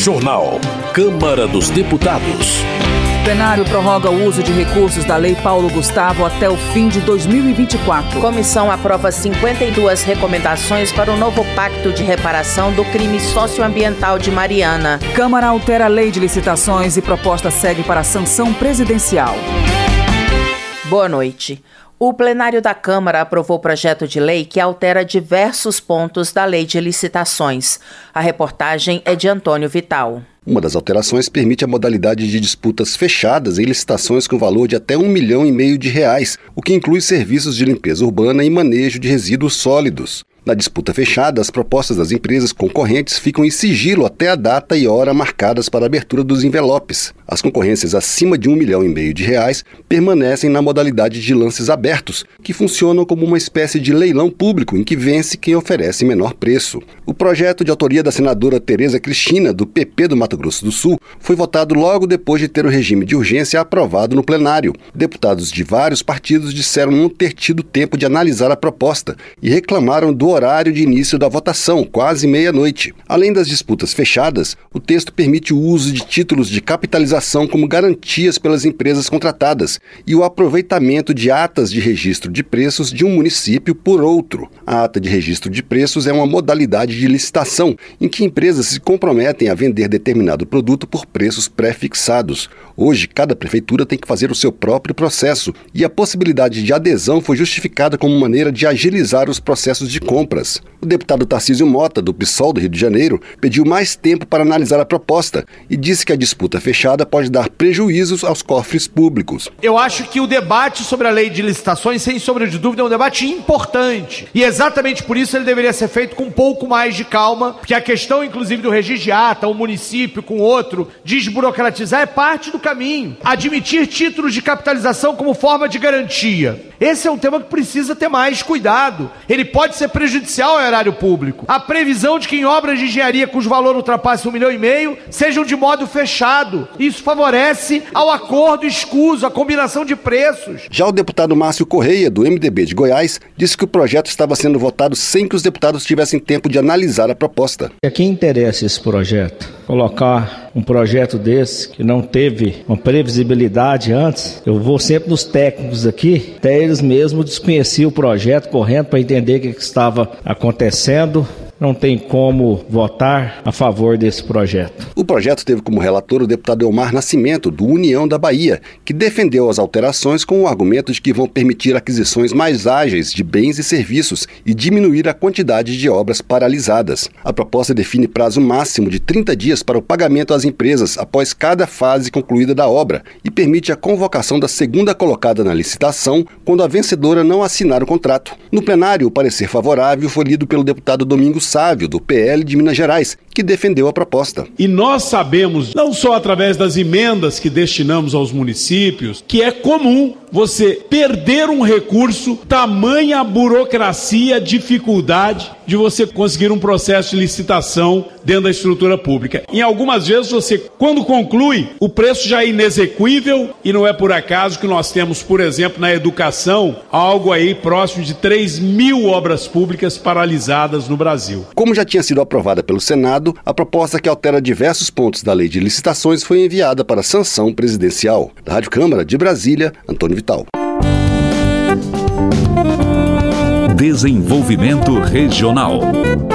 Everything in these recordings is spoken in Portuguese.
Jornal. Câmara dos Deputados. O plenário prorroga o uso de recursos da Lei Paulo Gustavo até o fim de 2024. Comissão aprova 52 recomendações para o novo pacto de reparação do crime socioambiental de Mariana. Câmara altera a lei de licitações e proposta segue para a sanção presidencial. Boa noite. O plenário da Câmara aprovou o projeto de lei que altera diversos pontos da lei de licitações. A reportagem é de Antônio Vital. Uma das alterações permite a modalidade de disputas fechadas em licitações com valor de até um milhão e meio de reais, o que inclui serviços de limpeza urbana e manejo de resíduos sólidos. Na disputa fechada, as propostas das empresas concorrentes ficam em sigilo até a data e hora marcadas para a abertura dos envelopes. As concorrências acima de um milhão e meio de reais permanecem na modalidade de lances abertos, que funcionam como uma espécie de leilão público em que vence quem oferece menor preço. O projeto de autoria da senadora Tereza Cristina, do PP do Mato Grosso do Sul, foi votado logo depois de ter o regime de urgência aprovado no plenário. Deputados de vários partidos disseram não ter tido tempo de analisar a proposta e reclamaram do horário de início da votação, quase meia-noite. Além das disputas fechadas, o texto permite o uso de títulos de capitalização como garantias pelas empresas contratadas e o aproveitamento de atas de registro de preços de um município por outro. A ata de registro de preços é uma modalidade de licitação em que empresas se comprometem a vender determinado produto por preços pré-fixados. Hoje, cada prefeitura tem que fazer o seu próprio processo e a possibilidade de adesão foi justificada como maneira de agilizar os processos de compras. O deputado Tarcísio Mota, do PSOL do Rio de Janeiro, pediu mais tempo para analisar a proposta e disse que a disputa fechada pode dar prejuízos aos cofres públicos. Eu acho que o debate sobre a lei de licitações, sem sombra de dúvida, é um debate importante. E exatamente por isso ele deveria ser feito com um pouco mais de calma, porque a questão, inclusive, do registro de ata, um município com outro, desburocratizar é parte do caminho. Admitir títulos de capitalização como forma de garantia. Esse é um tema que precisa ter mais cuidado. Ele pode ser prejudicial ao erário público. A previsão de que em obras de engenharia cujo valor ultrapasse um milhão e meio sejam de modo fechado. Isso favorece ao acordo escuso, a combinação de preços. Já o deputado Márcio Correia, do MDB de Goiás, disse que o projeto estava sendo votado sem que os deputados tivessem tempo de analisar a proposta. A quem interessa esse projeto? Colocar um projeto desse que não teve uma previsibilidade antes, eu vou sempre nos técnicos aqui, até eles mesmos desconheciam o projeto correndo para entender o que estava acontecendo não tem como votar a favor desse projeto. O projeto teve como relator o deputado Elmar Nascimento, do União da Bahia, que defendeu as alterações com o argumento de que vão permitir aquisições mais ágeis de bens e serviços e diminuir a quantidade de obras paralisadas. A proposta define prazo máximo de 30 dias para o pagamento às empresas após cada fase concluída da obra e permite a convocação da segunda colocada na licitação quando a vencedora não assinar o contrato. No plenário, o parecer favorável foi lido pelo deputado Domingos Sávio, do PL de Minas Gerais, que defendeu a proposta. E nós sabemos, não só através das emendas que destinamos aos municípios, que é comum você perder um recurso, tamanha burocracia, dificuldade de você conseguir um processo de licitação dentro da estrutura pública. Em algumas vezes você, quando conclui, o preço já é inexequível e não é por acaso que nós temos, por exemplo, na educação, algo aí próximo de 3 mil obras públicas paralisadas no Brasil. Como já tinha sido aprovada pelo Senado, a proposta que altera diversos pontos da lei de licitações foi enviada para sanção presidencial. Da Rádio Câmara de Brasília, Antônio Vital. Desenvolvimento Regional.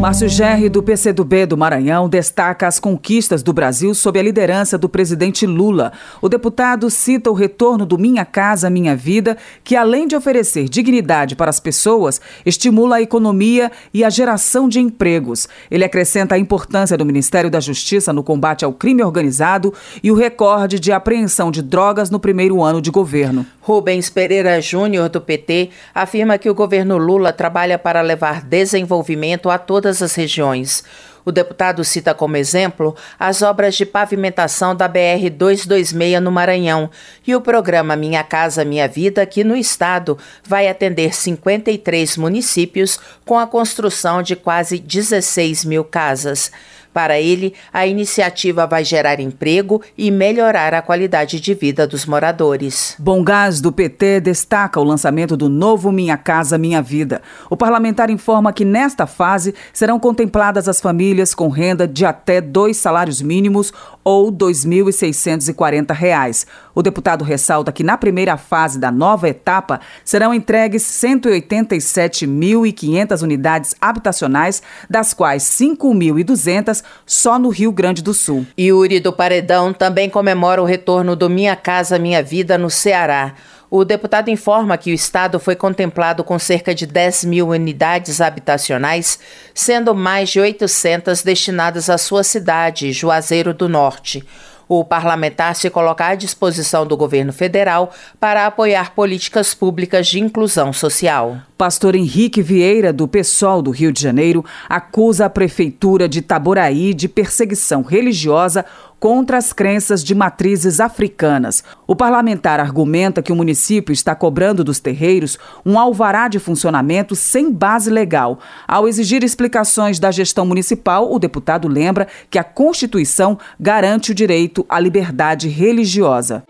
Márcio Gerri, do PCdoB do Maranhão, destaca as conquistas do Brasil sob a liderança do presidente Lula. O deputado cita o retorno do Minha Casa Minha Vida, que, além de oferecer dignidade para as pessoas, estimula a economia e a geração de empregos. Ele acrescenta a importância do Ministério da Justiça no combate ao crime organizado e o recorde de apreensão de drogas no primeiro ano de governo. Rubens Pereira Júnior, do PT, afirma que o governo Lula trabalha para levar desenvolvimento a todas todas as regiões. O deputado cita como exemplo as obras de pavimentação da BR 226 no Maranhão e o programa Minha Casa Minha Vida, que no estado vai atender 53 municípios com a construção de quase 16 mil casas. Para ele, a iniciativa vai gerar emprego e melhorar a qualidade de vida dos moradores. Bom Gás do PT destaca o lançamento do novo Minha Casa Minha Vida. O parlamentar informa que nesta fase serão contempladas as famílias com renda de até dois salários mínimos ou R$ 2.640. O deputado ressalta que na primeira fase da nova etapa serão entregues 187.500 unidades habitacionais, das quais 5.200 só no Rio Grande do Sul. Yuri do Paredão também comemora o retorno do Minha Casa Minha Vida no Ceará. O deputado informa que o estado foi contemplado com cerca de 10 mil unidades habitacionais, sendo mais de 800 destinadas à sua cidade, Juazeiro do Norte. O parlamentar se coloca à disposição do governo federal para apoiar políticas públicas de inclusão social. Pastor Henrique Vieira, do PSOL do Rio de Janeiro, acusa a prefeitura de Taboraí de perseguição religiosa contra as crenças de matrizes africanas. O parlamentar argumenta que o município está cobrando dos terreiros um alvará de funcionamento sem base legal. Ao exigir explicações da gestão municipal, o deputado lembra que a Constituição garante o direito à liberdade religiosa.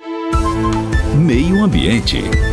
Meio Ambiente.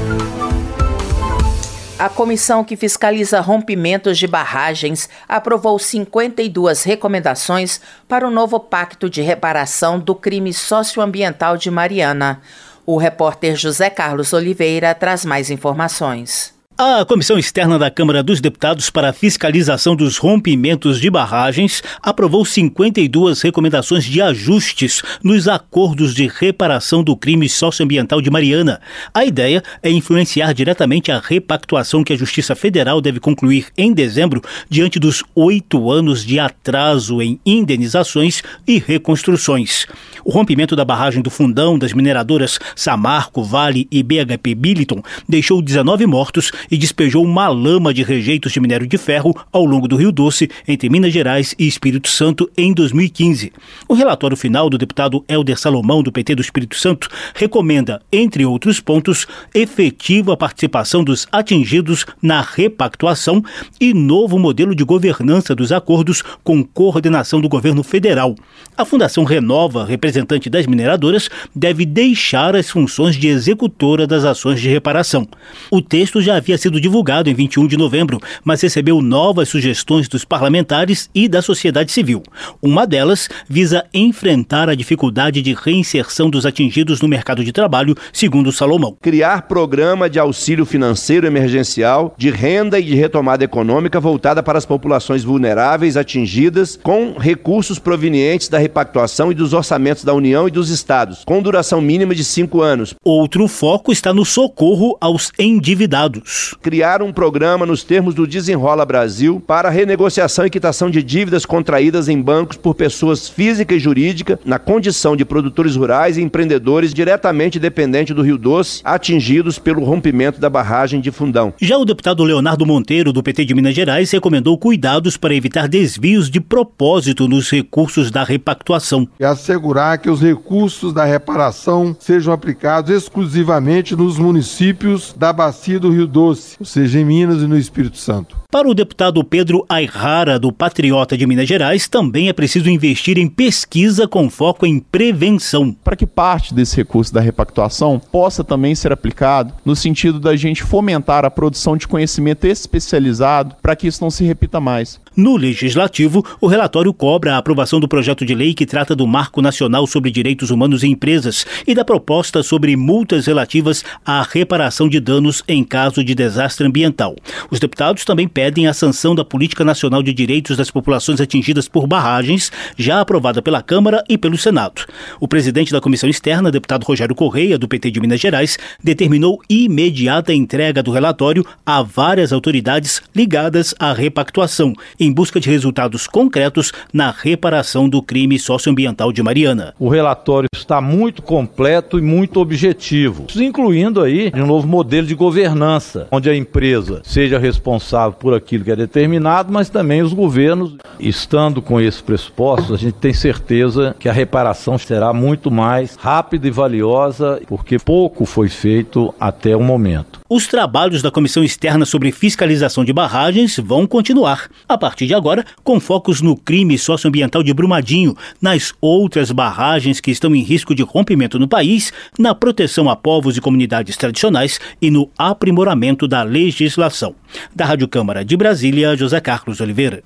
A comissão que fiscaliza rompimentos de barragens aprovou 52 recomendações para o novo Pacto de Reparação do Crime Socioambiental de Mariana. O repórter José Carlos Oliveira traz mais informações. A Comissão Externa da Câmara dos Deputados para a Fiscalização dos Rompimentos de Barragens aprovou 52 recomendações de ajustes nos acordos de reparação do crime socioambiental de Mariana. A ideia é influenciar diretamente a repactuação que a Justiça Federal deve concluir em dezembro, diante dos oito anos de atraso em indenizações e reconstruções. O rompimento da barragem do Fundão das mineradoras Samarco, Vale e BHP Billiton deixou 19 mortos e despejou uma lama de rejeitos de minério de ferro ao longo do Rio Doce, entre Minas Gerais e Espírito Santo, em 2015. O relatório final do deputado Helder Salomão, do PT do Espírito Santo, recomenda, entre outros pontos, efetiva participação dos atingidos na repactuação e novo modelo de governança dos acordos com coordenação do governo federal. A Fundação Renova, representante das mineradoras, deve deixar as funções de executora das ações de reparação. O texto já havia sido divulgado em 21 de novembro, mas recebeu novas sugestões dos parlamentares e da sociedade civil. Uma delas visa enfrentar a dificuldade de reinserção dos atingidos no mercado de trabalho, segundo Salomão. Criar programa de auxílio financeiro emergencial, de renda e de retomada econômica voltada para as populações vulneráveis atingidas com recursos provenientes da repactuação e dos orçamentos da União e dos estados, com duração mínima de cinco anos. Outro foco está no socorro aos endividados criar um programa nos termos do Desenrola Brasil para renegociação e quitação de dívidas contraídas em bancos por pessoas física e jurídica na condição de produtores rurais e empreendedores diretamente dependentes do Rio Doce, atingidos pelo rompimento da barragem de Fundão. Já o deputado Leonardo Monteiro, do PT de Minas Gerais, recomendou cuidados para evitar desvios de propósito nos recursos da repactuação. E assegurar que os recursos da reparação sejam aplicados exclusivamente nos municípios da bacia do Rio Doce ou seja, em Minas e no Espírito Santo. Para o deputado Pedro Ayrara, do Patriota de Minas Gerais, também é preciso investir em pesquisa com foco em prevenção. Para que parte desse recurso da repactuação possa também ser aplicado no sentido da gente fomentar a produção de conhecimento especializado para que isso não se repita mais. No Legislativo, o relatório cobra a aprovação do projeto de lei que trata do Marco Nacional sobre Direitos Humanos em Empresas e da proposta sobre multas relativas à reparação de danos em caso de desastre ambiental. Os deputados também pedem a sanção da Política Nacional de Direitos das Populações Atingidas por Barragens, já aprovada pela Câmara e pelo Senado. O presidente da Comissão Externa, deputado Rogério Correia, do PT de Minas Gerais, determinou imediata entrega do relatório a várias autoridades ligadas à repactuação em busca de resultados concretos na reparação do crime socioambiental de Mariana. O relatório está muito completo e muito objetivo, incluindo aí um novo modelo de governança, onde a empresa seja responsável por aquilo que é determinado, mas também os governos. Estando com esses pressupostos, a gente tem certeza que a reparação será muito mais rápida e valiosa, porque pouco foi feito até o momento. Os trabalhos da Comissão Externa sobre Fiscalização de Barragens vão continuar, a partir de agora, com focos no crime socioambiental de Brumadinho, nas outras barragens que estão em risco de rompimento no país, na proteção a povos e comunidades tradicionais e no aprimoramento da legislação. Da Rádio Câmara de Brasília, José Carlos Oliveira.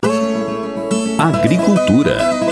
Agricultura.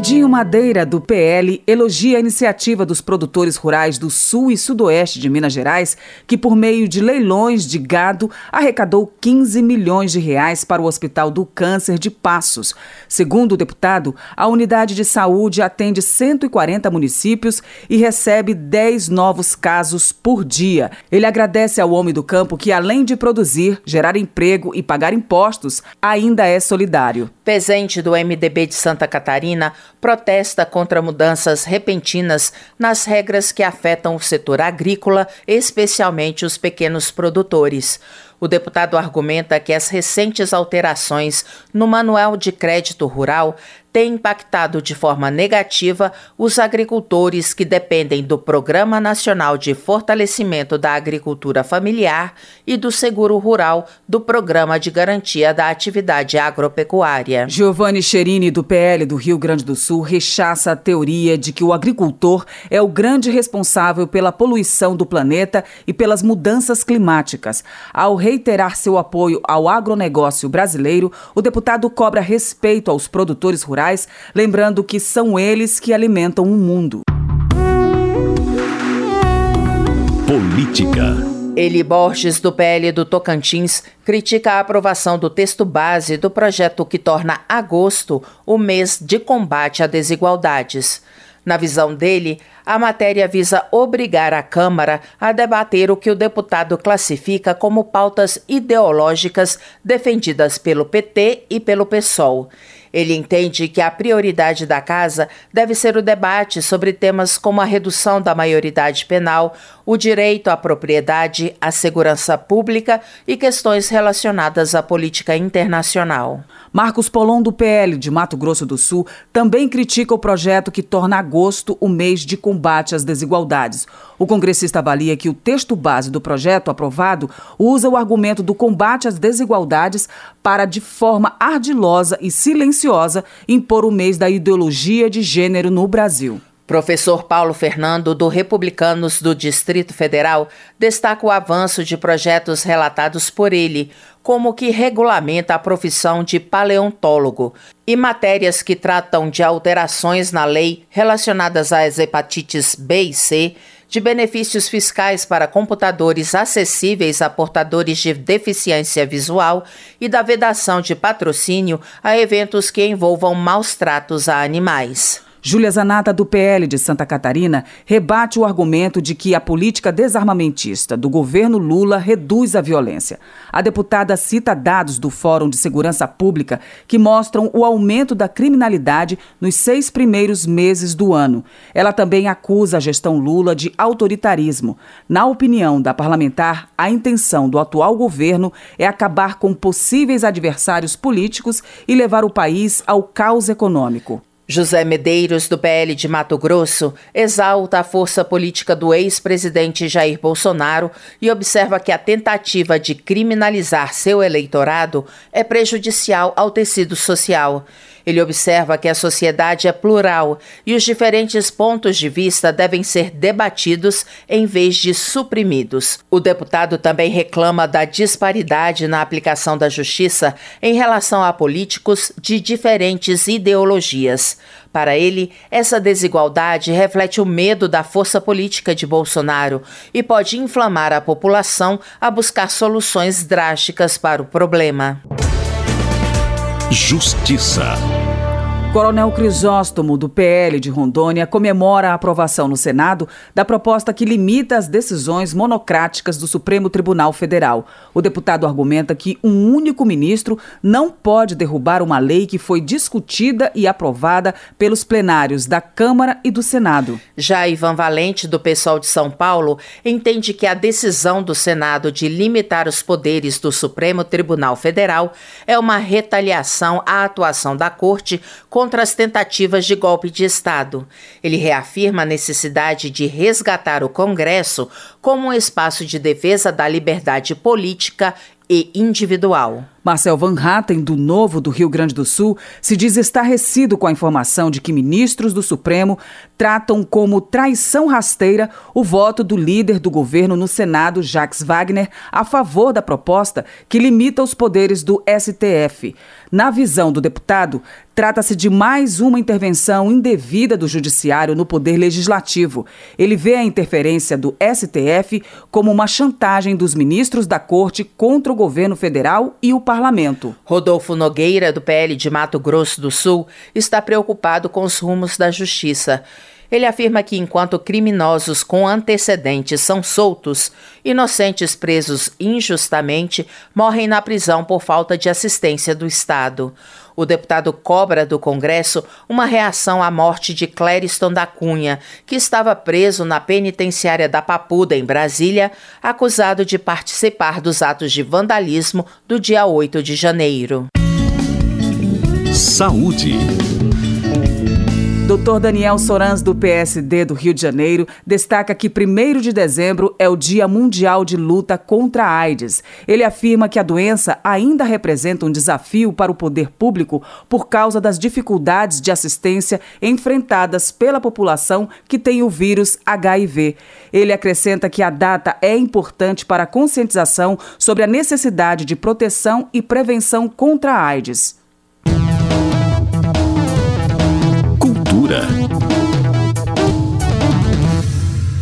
Emidinho Madeira, do PL, elogia a iniciativa dos produtores rurais do sul e sudoeste de Minas Gerais, que, por meio de leilões de gado, arrecadou 15 milhões de reais para o Hospital do Câncer de Passos. Segundo o deputado, a unidade de saúde atende 140 municípios e recebe 10 novos casos por dia. Ele agradece ao homem do campo que, além de produzir, gerar emprego e pagar impostos, ainda é solidário. Presente do MDB de Santa Catarina, protesta contra mudanças repentinas nas regras que afetam o setor agrícola, especialmente os pequenos produtores. O deputado argumenta que as recentes alterações no Manual de Crédito Rural tem impactado de forma negativa os agricultores que dependem do Programa Nacional de Fortalecimento da Agricultura Familiar e do Seguro Rural do Programa de Garantia da Atividade Agropecuária. Giovanni Cherini, do PL do Rio Grande do Sul, rechaça a teoria de que o agricultor é o grande responsável pela poluição do planeta e pelas mudanças climáticas. Ao reiterar seu apoio ao agronegócio brasileiro, o deputado cobra respeito aos produtores rurais lembrando que são eles que alimentam o mundo. Política. Eli Borges, do PL do Tocantins, critica a aprovação do texto base do projeto que torna agosto o mês de combate a desigualdades. Na visão dele, a matéria visa obrigar a Câmara a debater o que o deputado classifica como pautas ideológicas defendidas pelo PT e pelo PSOL. Ele entende que a prioridade da casa deve ser o debate sobre temas como a redução da maioridade penal, o direito à propriedade, a segurança pública e questões relacionadas à política internacional. Marcos Polon, do PL de Mato Grosso do Sul, também critica o projeto que torna agosto o mês de combate às desigualdades. O congressista avalia que o texto base do projeto aprovado usa o argumento do combate às desigualdades para, de forma ardilosa e silenciosa, impor o mês da ideologia de gênero no Brasil. Professor Paulo Fernando, do Republicanos do Distrito Federal, destaca o avanço de projetos relatados por ele, como que regulamenta a profissão de paleontólogo, e matérias que tratam de alterações na lei relacionadas às hepatites B e C, de benefícios fiscais para computadores acessíveis a portadores de deficiência visual e da vedação de patrocínio a eventos que envolvam maus tratos a animais. Júlia Zanata, do PL de Santa Catarina, rebate o argumento de que a política desarmamentista do governo Lula reduz a violência. A deputada cita dados do Fórum de Segurança Pública que mostram o aumento da criminalidade nos seis primeiros meses do ano. Ela também acusa a gestão Lula de autoritarismo. Na opinião da parlamentar, a intenção do atual governo é acabar com possíveis adversários políticos e levar o país ao caos econômico. José Medeiros, do PL de Mato Grosso, exalta a força política do ex-presidente Jair Bolsonaro e observa que a tentativa de criminalizar seu eleitorado é prejudicial ao tecido social. Ele observa que a sociedade é plural e os diferentes pontos de vista devem ser debatidos em vez de suprimidos. O deputado também reclama da disparidade na aplicação da justiça em relação a políticos de diferentes ideologias. Para ele, essa desigualdade reflete o medo da força política de Bolsonaro e pode inflamar a população a buscar soluções drásticas para o problema. Justiça. Coronel Crisóstomo, do PL de Rondônia, comemora a aprovação no Senado da proposta que limita as decisões monocráticas do Supremo Tribunal Federal. O deputado argumenta que um único ministro não pode derrubar uma lei que foi discutida e aprovada pelos plenários da Câmara e do Senado. Já Ivan Valente, do PSOL de São Paulo, entende que a decisão do Senado de limitar os poderes do Supremo Tribunal Federal é uma retaliação à atuação da Corte contra as tentativas de golpe de Estado. Ele reafirma a necessidade de resgatar o Congresso como um espaço de defesa da liberdade política e individual. Marcel Van Hatten, do Novo do Rio Grande do Sul, se diz estarrecido com a informação de que ministros do Supremo tratam como traição rasteira o voto do líder do governo no Senado, Jacques Wagner, a favor da proposta que limita os poderes do STF. Na visão do deputado, trata-se de mais uma intervenção indevida do Judiciário no poder legislativo. Ele vê a interferência do STF como uma chantagem dos ministros da Corte contra o governo federal e o parlamento. Rodolfo Nogueira, do PL de Mato Grosso do Sul, está preocupado com os rumos da justiça. Ele afirma que enquanto criminosos com antecedentes são soltos, inocentes presos injustamente morrem na prisão por falta de assistência do Estado. O deputado cobra do Congresso uma reação à morte de Clériston da Cunha, que estava preso na penitenciária da Papuda, em Brasília, acusado de participar dos atos de vandalismo do dia 8 de janeiro. Saúde. Dr. Daniel Sorans, do PSD do Rio de Janeiro, destaca que 1 de dezembro é o Dia Mundial de Luta contra a AIDS. Ele afirma que a doença ainda representa um desafio para o poder público por causa das dificuldades de assistência enfrentadas pela população que tem o vírus HIV. Ele acrescenta que a data é importante para a conscientização sobre a necessidade de proteção e prevenção contra a AIDS. Cultura.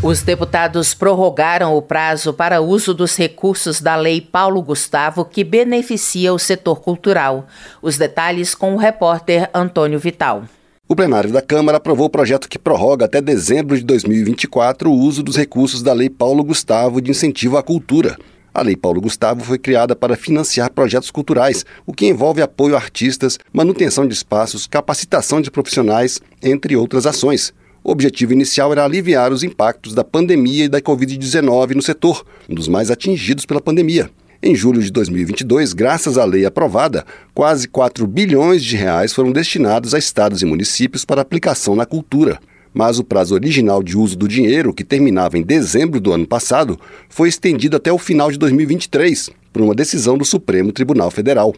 Os deputados prorrogaram o prazo para uso dos recursos da Lei Paulo Gustavo, que beneficia o setor cultural. Os detalhes com o repórter Antônio Vital. O plenário da Câmara aprovou o projeto que prorroga até dezembro de 2024 o uso dos recursos da Lei Paulo Gustavo de incentivo à cultura. A Lei Paulo Gustavo foi criada para financiar projetos culturais, o que envolve apoio a artistas, manutenção de espaços, capacitação de profissionais, entre outras ações. O objetivo inicial era aliviar os impactos da pandemia e da Covid-19 no setor, um dos mais atingidos pela pandemia. Em julho de 2022, graças à lei aprovada, quase 4 bilhões de reais foram destinados a estados e municípios para aplicação na cultura mas o prazo original de uso do dinheiro, que terminava em dezembro do ano passado, foi estendido até o final de 2023, por uma decisão do Supremo Tribunal Federal.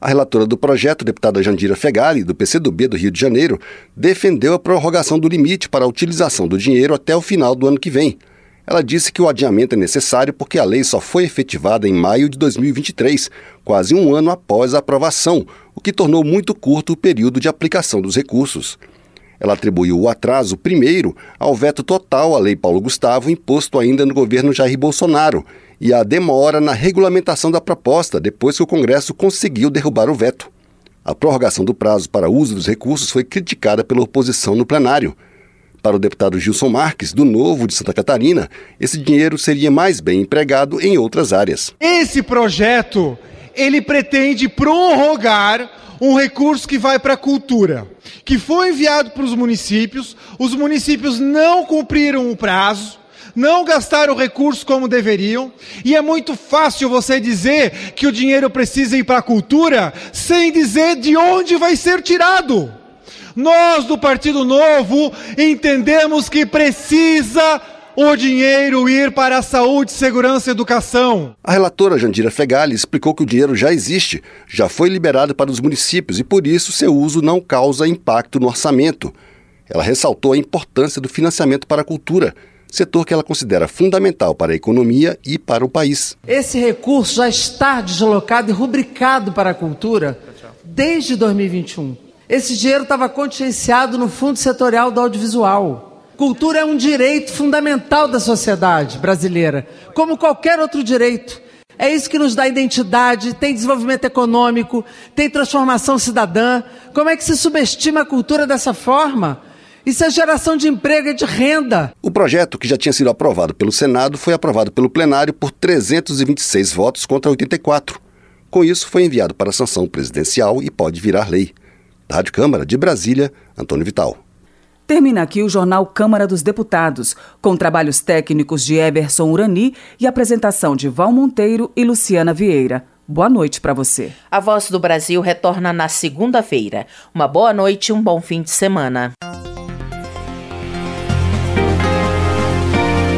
A relatora do projeto, deputada Jandira Fegali, do PCdoB do Rio de Janeiro, defendeu a prorrogação do limite para a utilização do dinheiro até o final do ano que vem. Ela disse que o adiamento é necessário porque a lei só foi efetivada em maio de 2023, quase um ano após a aprovação, o que tornou muito curto o período de aplicação dos recursos. Ela atribuiu o atraso, primeiro, ao veto total à Lei Paulo Gustavo, imposto ainda no governo Jair Bolsonaro, e à demora na regulamentação da proposta, depois que o Congresso conseguiu derrubar o veto. A prorrogação do prazo para uso dos recursos foi criticada pela oposição no plenário. Para o deputado Gilson Marques, do Novo de Santa Catarina, esse dinheiro seria mais bem empregado em outras áreas. Esse projeto, ele pretende prorrogar um recurso que vai para a cultura, que foi enviado para os municípios, os municípios não cumpriram o prazo, não gastaram o recurso como deveriam, e é muito fácil você dizer que o dinheiro precisa ir para a cultura sem dizer de onde vai ser tirado. Nós do Partido Novo entendemos que precisa o dinheiro ir para a saúde, segurança e educação. A relatora Jandira Fegali explicou que o dinheiro já existe, já foi liberado para os municípios e por isso seu uso não causa impacto no orçamento. Ela ressaltou a importância do financiamento para a cultura, setor que ela considera fundamental para a economia e para o país. Esse recurso já está deslocado e rubricado para a cultura desde 2021. Esse dinheiro estava contingenciado no Fundo Setorial do Audiovisual. Cultura é um direito fundamental da sociedade brasileira, como qualquer outro direito. É isso que nos dá identidade, tem desenvolvimento econômico, tem transformação cidadã. Como é que se subestima a cultura dessa forma? Isso é geração de emprego e de renda. O projeto, que já tinha sido aprovado pelo Senado, foi aprovado pelo plenário por 326 votos contra 84. Com isso, foi enviado para sanção presidencial e pode virar lei. Da Rádio Câmara de Brasília, Antônio Vital. Termina aqui o jornal Câmara dos Deputados, com trabalhos técnicos de Eberson Urani e apresentação de Val Monteiro e Luciana Vieira. Boa noite para você. A Voz do Brasil retorna na segunda-feira. Uma boa noite e um bom fim de semana.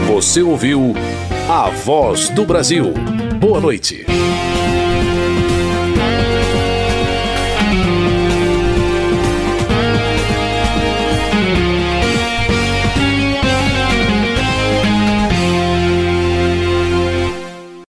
Você ouviu A Voz do Brasil. Boa noite.